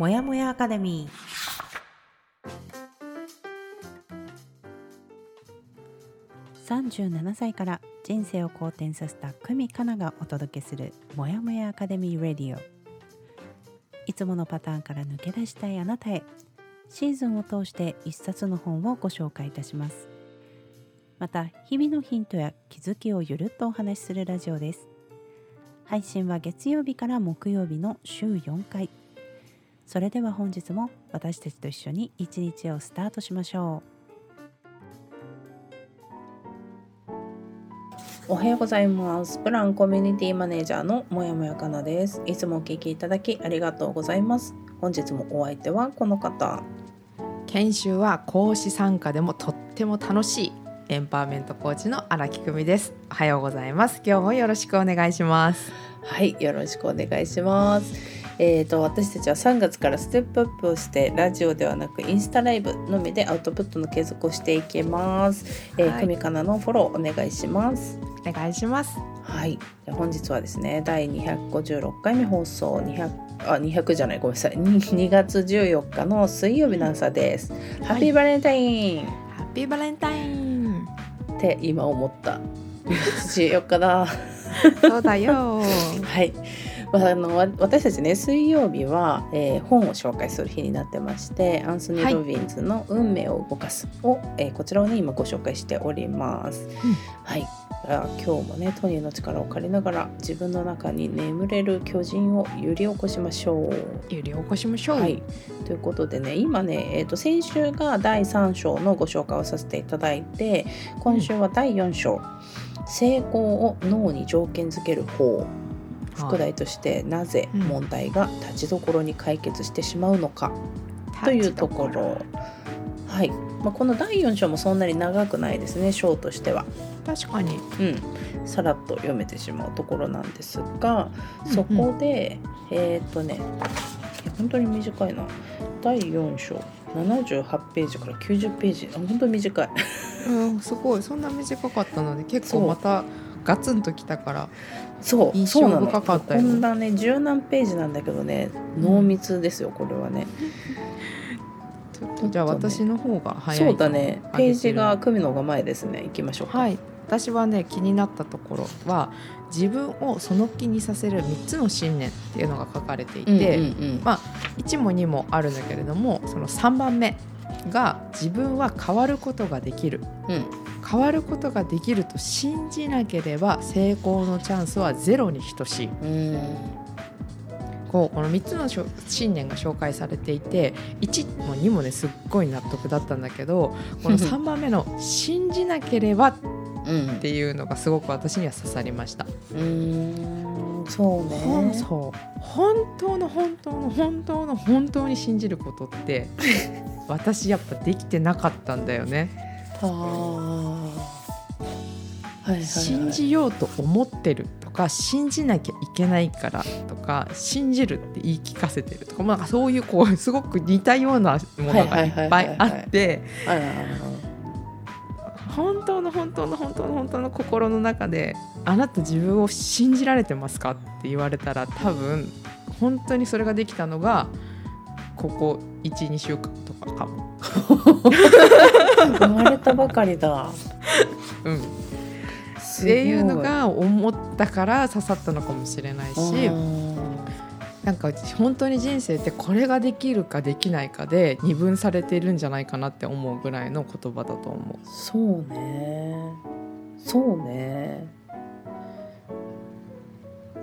もやもやアカデミー。37歳から人生を好転させた久美かながお届けするもやもやアカデミーレディオ。いつものパターンから抜け出したいあなたへシーズンを通して一冊の本をご紹介いたします。また日々のヒントや気づきをゆるっとお話しするラジオです。配信は月曜日から木曜日の週4回。それでは本日も私たちと一緒に一日をスタートしましょう。おはようございます。プランコミュニティマネージャーのもやもやかなです。いつもお聞きいただきありがとうございます。本日もお相手はこの方。研修は講師参加でもとっても楽しいエンパワーメントコーチの荒木久美です。おはようございます。今日もよろしくお願いします。はいよろしくお願いしますえーと、私たちは3月からステップアップをしてラジオではなくインスタライブのみでアウトプットの継続をしていきます。えー、はい、久美かなのフォローお願いします。お願いします。はい。本日はですね第256回目放送200あ200じゃないごめんなさい 2, 2月14日の水曜日の朝です。ハッピーバレンタイン。ハッピーバレンタインって今思った。14日だ。そうだよ。はい。まあ、あの私たちね水曜日は、えー、本を紹介する日になってましてアンソニー・ロビンズの「運命を動かすを」を、えー、こちらをね今ご紹介しております。うん、はい。今日もねトニーの力を借りながら自分の中に眠れる巨人を揺り起こしましょう。揺り起こしましょう。はい、ということでね今ね、えーと、先週が第3章のご紹介をさせていただいて今週は第4章、うん、成功を脳に条件づける方副題としてなぜ問題が立ちどころに解決してしまうのかというところ。はい、まあ、この第4章もそんなに長くないですね章としては。確かに、うん、さらっと読めてしまうところなんですがそこで、うん。うん、えー、っとね本当に短いな。第4章。78ページから90ページ。あ本当に短い。うん、すごい。そんな短かったので結構またガツンときたからそう印象深かったよ。こんなね十何ページなんだけどね濃密ですよこれはね。じゃあ私の方が早いそうだね。ページが組むのが前ですね。行きましょうはい。私はね気になったところは自分をその気にさせる3つの信念っていうのが書かれていて、まあ1も2もあるんだけれどもその3番目が自分は変わることができる、うん、変わることができると信じなければ成功のチャンスはゼロに等しい。こうこの3つの信念が紹介されていて1も2もねすっごい納得だったんだけどこの 3番目の「信じなければ」っていうのがすごく私には刺さりました。うんそうね。そう本当の本当の本当の本当に信じることって 私やっぱできてなかったんだよね。はいはい、信じようと思ってるとか信じなきゃいけないからとか信じるって言い聞かせてるとか、まあ、そういうこうすごく似たようなものがいっぱいあって本当の本当の本当の本当の心の中であなた自分を信じられてますかって言われたら多分本当にそれができたのがここ12週間とかかも。生まれたばかりだ。うん。っていうのが思ったから刺さったのかもしれないし。なんか本当に人生ってこれができるかできないかで二分されているんじゃないかなって思うぐらいの言葉だと思う。そうね。そうね。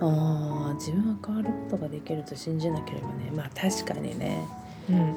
ああ自分は変わることができると信じなければねまあ確かにね。うん。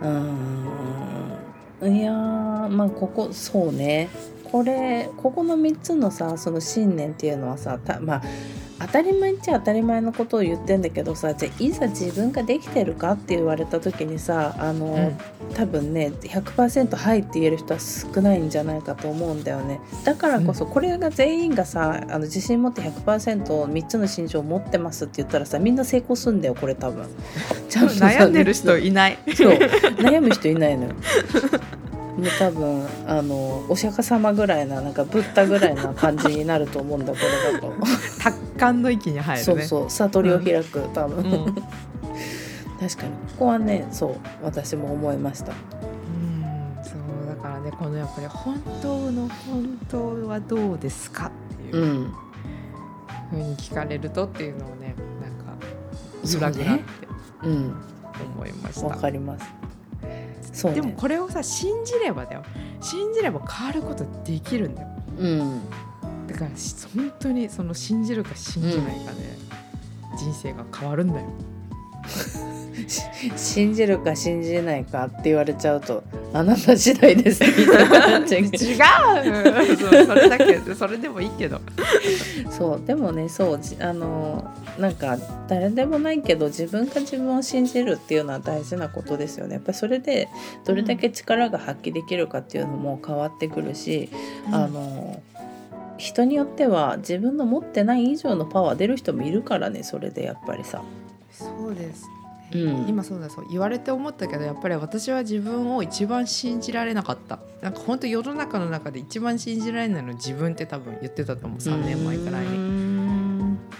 うんいやまあここそうねこれここの3つのさその信念っていうのはさたまあ当たり前っちゃ当たり前のことを言ってんだけどさじゃあいざ自分ができてるかって言われた時にさあの、うん、多分ね100%はいって言える人は少ないんじゃないかと思うんだよね。だからこそ、これが全員がさあの自信持って 100%3 つの心情を持ってますって言ったらさみんな成功すんだよこれ多分。悩んでる人いない。そう。悩む人いないのよ。もう多分あのお釈迦様ぐらいななんかブッダぐらいな感じになると思うんだこれだと達観の域に入るね。そうそう悟りを開く、うん、多分、うん、確かに。ここはねそう私も思いました。うんそうだからねこのやっぱり本当の本当はどうですかっていう、うん、ふうに聞かれるとっていうのをねなんか裏切らって思いました。わ、ね、かります。そう、ね、でもこれをさ信じればだよ。信じれば変わることできるんだよ、うん、だから本当にその信じるか信じないかで、うん、人生が変わるんだよ。信じるか信じないかって言われちゃうとあなた次第です。みたいな違う。そうそれだけそれでもいいけど。そうでもねそうあのなんか誰でもないけど自分が自分を信じるっていうのは大事なことですよね。やっぱりそれでどれだけ力が発揮できるかっていうのも変わってくるし、うん、あの人によっては自分の持ってない以上のパワー出る人もいるからねそれでやっぱりさ。そうです。うん、今そうだそう。言われて思ったけどやっぱり私は自分を一番信じられなかった。なんか本当世の中の中で一番信じられないの自分って多分言ってたと思う。3年前くらいに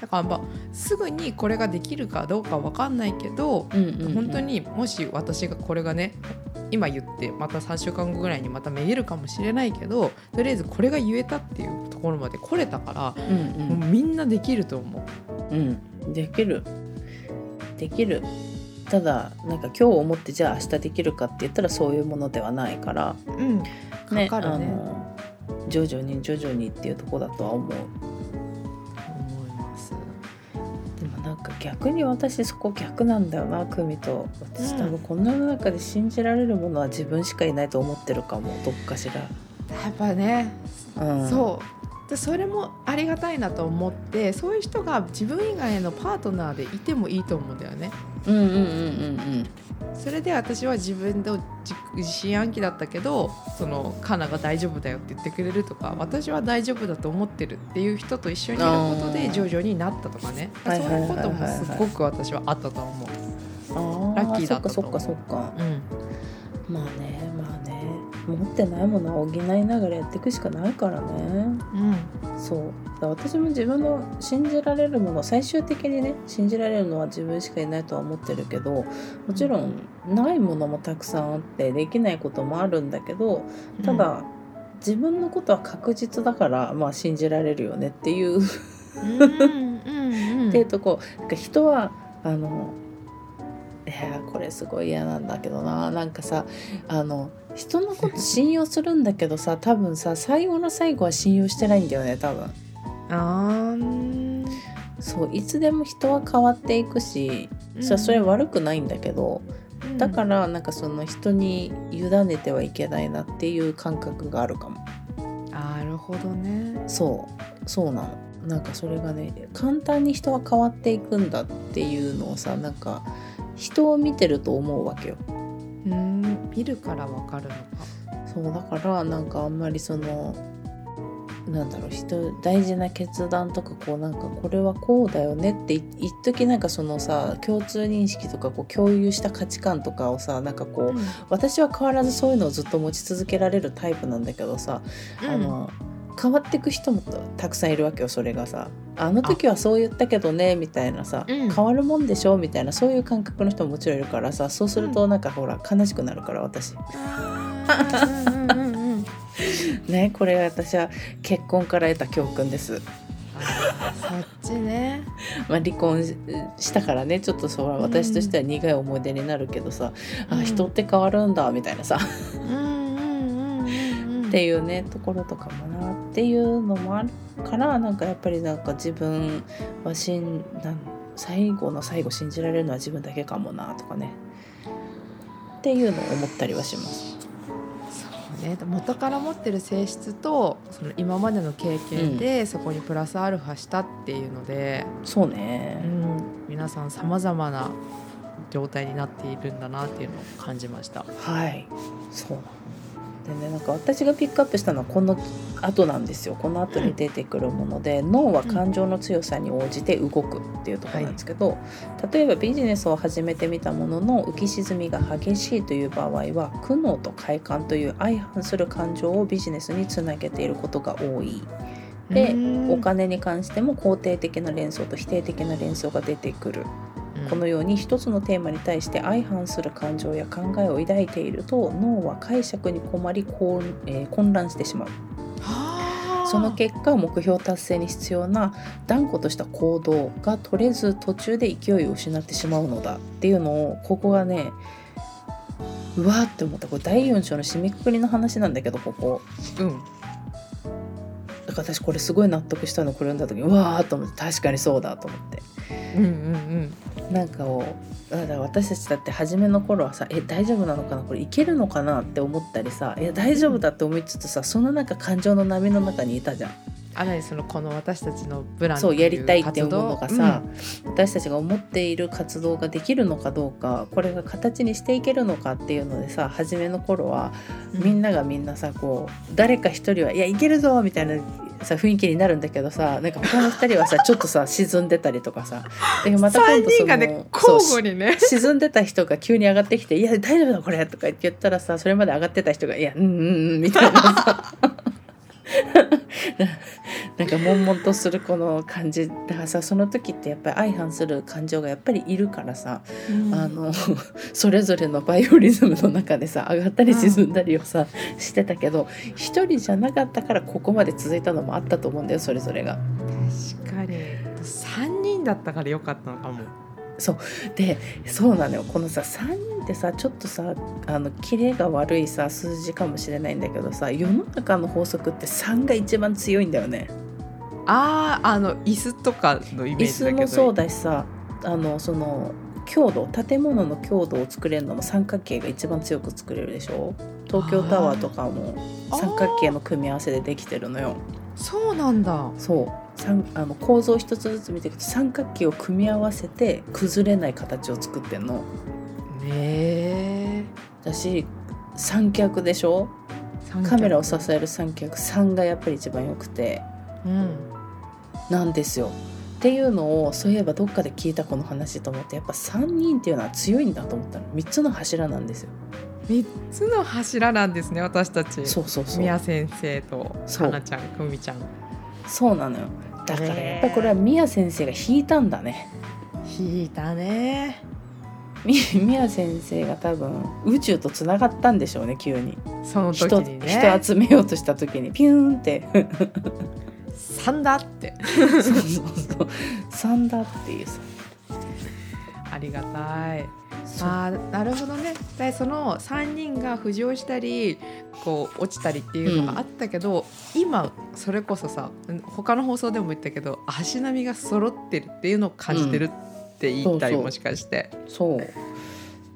だからまあすぐにこれができるかどうか分かんないけど、うんうんうん、本当にもし私がこれがね今言ってまた3週間後ぐらいにまためげるかもしれないけどとりあえずこれが言えたっていうところまで来れたから、うんうん、もうみんなできると思う。うん、できる。できる。ただなんか今日思ってじゃあ明日できるかって言ったらそういうものではないから、うん、ね、ね、あの徐々に徐々にっていうとこだとは思う。逆に私そこ逆なんだよな久美と私多分この世の中で信じられるものは自分しかいないと思ってるかもどっかしら。やっぱね、うん、そうでそれもありがたいなと思ってそういう人が自分以外のパートナーでいてもいいと思うんだよね。うんうんうんうんうんそれで私は自分で自信暗記だったけどそのカナが大丈夫だよって言ってくれるとか私は大丈夫だと思ってるっていう人と一緒にいることで徐々になったとかねそういうこともすごく私はあったと思う。ラッキーだったと思う。そっかそっかそっか。うん。まあね持ってないものを補いながらやっていくしかないからね、うん、そう。私も自分の信じられるもの最終的にね信じられるのは自分しかいないとは思ってるけどもちろんないものもたくさんあってできないこともあるんだけどただ、うん、自分のことは確実だから、まあ、信じられるよねっていう。っていうとこ人はあのいやこれすごい嫌なんだけどななんかさあの人のこと信用するんだけどさ多分さ最後の最後は信用してないんだよね多分。あそういつでも人は変わっていくし、うん、それ悪くないんだけど、うん、だからなんかその人に委ねてはいけないなっていう感覚があるかも。なるほどね。そうそうなの。なんかそれがね簡単に人は変わっていくんだっていうのをさなんか人を見てると思うわけよ。うん見るからわかるのか。そうだからなんかあんまりそのなんだろう人大事な決断とかこうなんかこれはこうだよねって一時なんかそのさ共通認識とかこう共有した価値観とかをさなんかこう、うん、私は変わらずそういうのをずっと持ち続けられるタイプなんだけどさ、うん、あの変わっていく人もたくさんいるわけよそれがさ。あの時はそう言ったけどねみたいなさ、うん、変わるもんでしょみたいなそういう感覚の人ももちろんいるからさ。そうするとなんかほら悲しくなるから私。ねこれは私は結婚から得た教訓です。そっちね。まあ離婚したからねちょっとそ私としては苦い思い出になるけどさ、うん、あ人って変わるんだみたいなさ。っていうねところとかもなっていうのもあるからなんかやっぱりなんか自分はしんなん最後の最後信じられるのは自分だけかもなとかね。っていうのを思ったりはします。ね、元から持ってる性質とその今までの経験でそこにプラスアルファしたっていうので、うん、そうね、うん、皆さんさまざまな状態になっているんだなっていうのを感じました。はい。そうでねなんか私がピックアップしたのはこの後なんですよ。この後に出てくるもので、脳は感情の強さに応じて動くっていうところなんですけど、はい、例えばビジネスを始めてみたものの浮き沈みが激しいという場合は苦悩と快感という相反する感情をビジネスにつなげていることが多い。でお金に関しても肯定的な連想と否定的な連想が出てくるこのように一つのテーマに対して相反する感情や考えを抱いていると脳は解釈に困り混,、えー、混乱してしまう。その結果目標達成に必要な断固とした行動が取れず途中で勢いを失ってしまうのだ。っていうのをここがねうわーって思った。これ第4章の締めくくりの話なんだけどここ。うん。だから私これすごい納得したのこれ読んだ時うわーと思って確かにそうだと思って。うんうんうん、なんかをだから私たちだって初めの頃はさえ大丈夫なのかな？これいけるのかな？って思ったりさいや大丈夫だって思いつつさその中感情の波の中にいたじゃん。あなにそのこの私たちのブランそうやりたいって思うのがさ、うん、私たちが思っている活動ができるのかどうかこれが形にしていけるのかっていうのでさ初めの頃はみんながみんなさこう誰か一人は「いやいけるぞ!」みたいなさ雰囲気になるんだけどさなんか他の 2人はさちょっとさ沈んでたりとかさでまた今度その、ね、交互にね。沈んでた人が急に上がってきて「いや大丈夫だこれ」とか言ったらさそれまで上がってた人が「いやうんうんうん」みたいなさ なんか悶々とするこの感じだからさその時ってやっぱり相反する感情がやっぱりいるからさ、うん、あの それぞれのバイオリズムの中でさ上がったり沈んだりをさ、うん、してたけど一人じゃなかったからここまで続いたのもあったと思うんだよそれぞれが。確かに3人だったからよかったのかも。そう。でそうなのよ。このさ3人ってさちょっとさあのキレが悪いさ数字かもしれないんだけどさ世の中の法則って3が一番強いんだよね。あああの椅子とかのイメージだけど。椅子もそうだしさあのその強度建物の強度を作れるのも三角形が一番強く作れるでしょ。東京タワーとかも三角形の組み合わせでできてるのよ。そうなんだ。そうあの構造一つずつ見ていくと三角形を組み合わせて崩れない形を作ってんの。ねえ。だし三脚でしょ？カメラを支える三脚。3がやっぱり一番よくて、うん、なんですよ。っていうのをそういえばどっかで聞いたこの話と思ってやっぱ3人っていうのは強いんだと思ったの。3つの柱なんですよ。3つの柱なんですね私たち。そうそうそう。宮先生とかなちゃん久美ちゃんそうなのよ。だからやっぱりこれは宮先生が引いたんだね。引いたね。宮先生が多分宇宙とつながったんでしょうね急に。その時に、ね、人集めようとした時にピューンって。3だって。そうそうそう。3だっていうさ。ありがたいあなるほどね。でその3人が浮上したりこう落ちたりっていうのがあったけど、うん、今それこそさ他の放送でも言ったけど足並みが揃ってるっていうのを感じてるって言ったり、うん、もしかして。そう。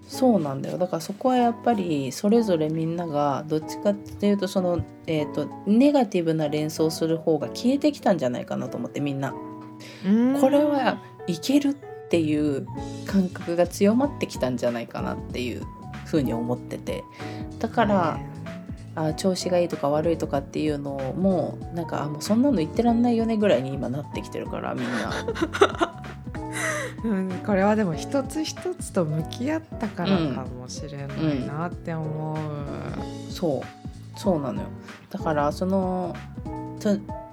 そうなんだよ。だからそこはやっぱりそれぞれみんながどっちかっていうとその、えーと、ネガティブな連想する方が消えてきたんじゃないかなと思ってみんな。これはいけるっていう感覚が強まってきたんじゃないかなっていうふうに思ってて。だから、あ調子がいいとか悪いとかっていうのもなんかあもうそんなの言ってらんないよねぐらいに今なってきてるからみんな。うん、これはでも一つ一つと向き合ったからかもしれないなって思う、うんうん、そう。そうなのよ。だからその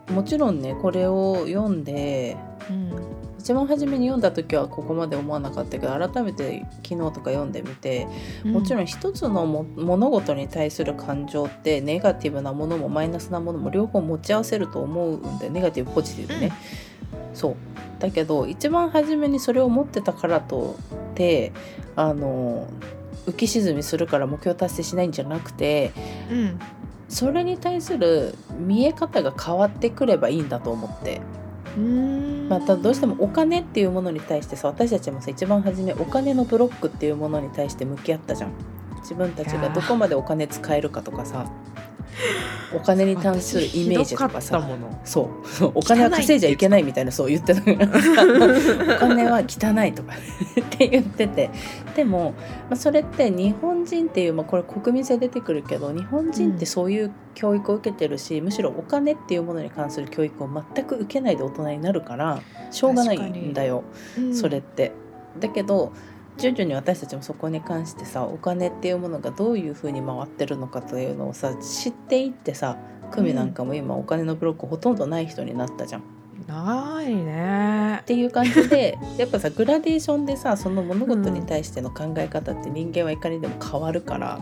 もちろんねこれを読んで、うん、一番初めに読んだ時はここまで思わなかったけど改めて昨日とか読んでみて、もちろん一つのも物事に対する感情ってネガティブなものもマイナスなものも両方持ち合わせると思うんでネガティブポジティブね。うん、そうだけど一番初めにそれを持ってたからとってあの浮き沈みするから目標達成しないんじゃなくて、うん、それに対する見え方が変わってくればいいんだと思って。またどうしてもお金っていうものに対してさ私たちもさ一番初めお金のブロックっていうものに対して向き合ったじゃん。自分たちがどこまでお金使えるかとかさ。お金に関するイメージとかさ。そう。お金は稼いじゃいけないみたいなそう言ってたお金は汚いとか って言ってて。でも、まあ、それって日本人っていう、まあ、これ国民性出てくるけど日本人ってそういう教育を受けてるし、うん、むしろお金っていうものに関する教育を全く受けないで大人になるからしょうがないんだよ、うん、それって。だけど徐々に私たちもそこに関してさお金っていうものがどういうふうに回ってるのかというのをさ知っていってさ久美なんかも今お金のブロックほとんどない人になったじゃん。長いねっていう感じで やっぱさグラデーションでさその物事に対しての考え方って人間はいかにでも変わるから、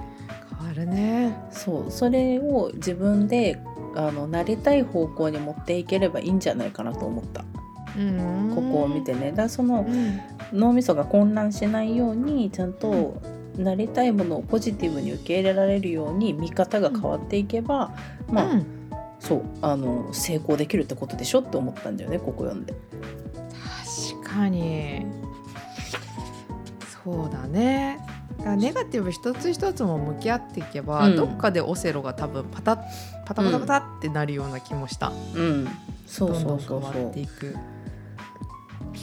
変わるねそうそれを自分であのなりたい方向に持っていければいいんじゃないかなと思った。うんここを見てね。だその、脳みそが混乱しないようにちゃんとなりたいものをポジティブに受け入れられるように見方が変わっていけば、まあ、うん、そうあの成功できるってことでしょって思ったんだよねここ読んで。確かに。そうだね。ネガティブ一つ一つも向き合っていけば、うん、どっかでオセロが多分パタパタパタパタってなるような気もした。うん、そうそうそうそう。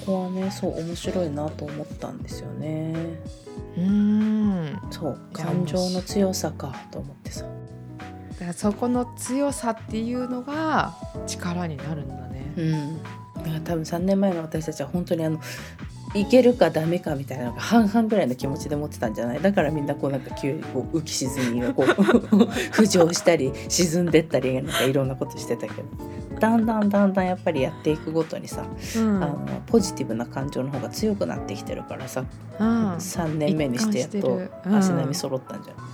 こはねそう面白いなと思ったんですよね。うんそう感情の強さかと思ってさ。だからそこの強さっていうのが力になるんだね。うん、だから多分3年前の私たちは本当にあのいけるかダメかみたいなのが半々ぐらいの気持ちで持ってたんじゃない？だからみんなこうなんか急にこう浮き沈みがこう 浮上したり沈んでったりなんかいろんなことしてたけどだんだんだんだんやっぱりやっていくごとにさ、うん、あのポジティブな感情の方が強くなってきてるからさ、うん、3年目にしてやっと足並み揃ったんじゃない、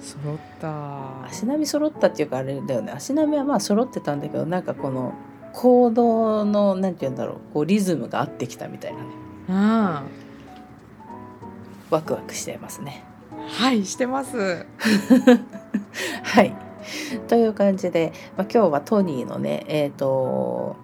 揃った。足並み揃ったっていうかあれだよね。足並みはまあ揃ってたんだけどなんかこの行動のなんて言うんだろう。こうリズムが合ってきたみたいなね。あワクワクしてますね。はいしてます。はい という感じで、まあ、今日はトニーのねえっ、ー、と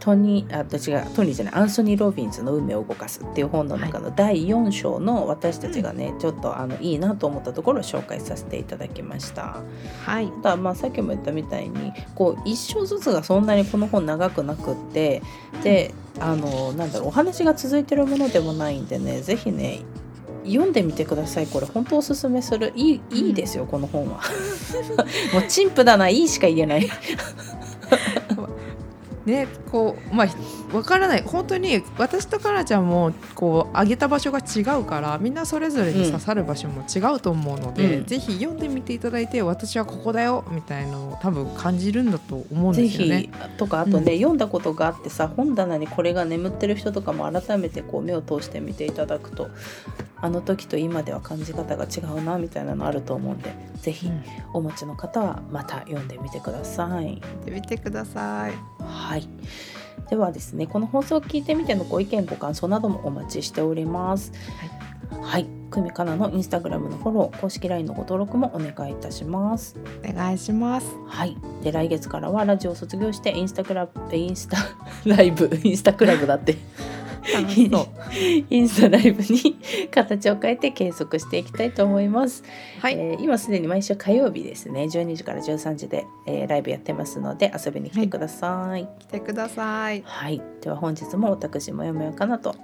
トニーあと違うトニーじゃないアンソニー・ロビンズの「運命を動かす」っていう本の中の第4章の私たちがね、はい、ちょっとあのいいなと思ったところを紹介させていただきました。はい、ただまあさっきも言ったみたいにこう一章ずつがそんなにこの本長くなくってであのなんだろうお話が続いてるものでもないんでね是非ね読んでみてください。これ本当おすすめする。いいいいですよ、この本は。もう陳腐だないいしか言えない。ねこうまあ分からない。本当に私とかなちゃんもこう上げた場所が違うからみんなそれぞれに刺さる場所も違うと思うので、うん、ぜひ読んでみていただいて私はここだよみたいなのを多分感じるんだと思うんですよね。とかあとね、うん、読んだことがあってさ本棚にこれが眠ってる人とかも改めてこう目を通してみていただくとあの時と今では感じ方が違うなみたいなのあると思うんでぜひお持ちの方はまた読んでみてください。で見てください。はいではですねこの放送を聞いてみてのご意見ご感想などもお待ちしております。はい、久美かなのインスタグラムのフォロー、公式 LINE のご登録もお願いいたします。お願いします。はい、で来月からはラジオを卒業してインスタグラインスタ ライブ、インスタクラブだって インスタライブに形を変えて計測していきたいと思います。はい、えー、今すでに毎週火曜日ですね、12時から13時で、えー、ライブやってますので遊びに来てください。はい、来てください。はい、では本日も私もよもよかなと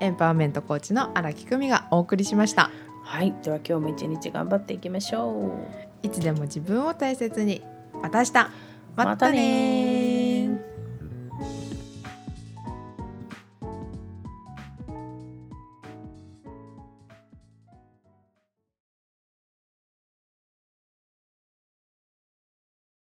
エンパワーメントコーチの荒木久美がお送りしました。はい、では今日も一日頑張っていきましょう。いつでも自分を大切に。また明日。またね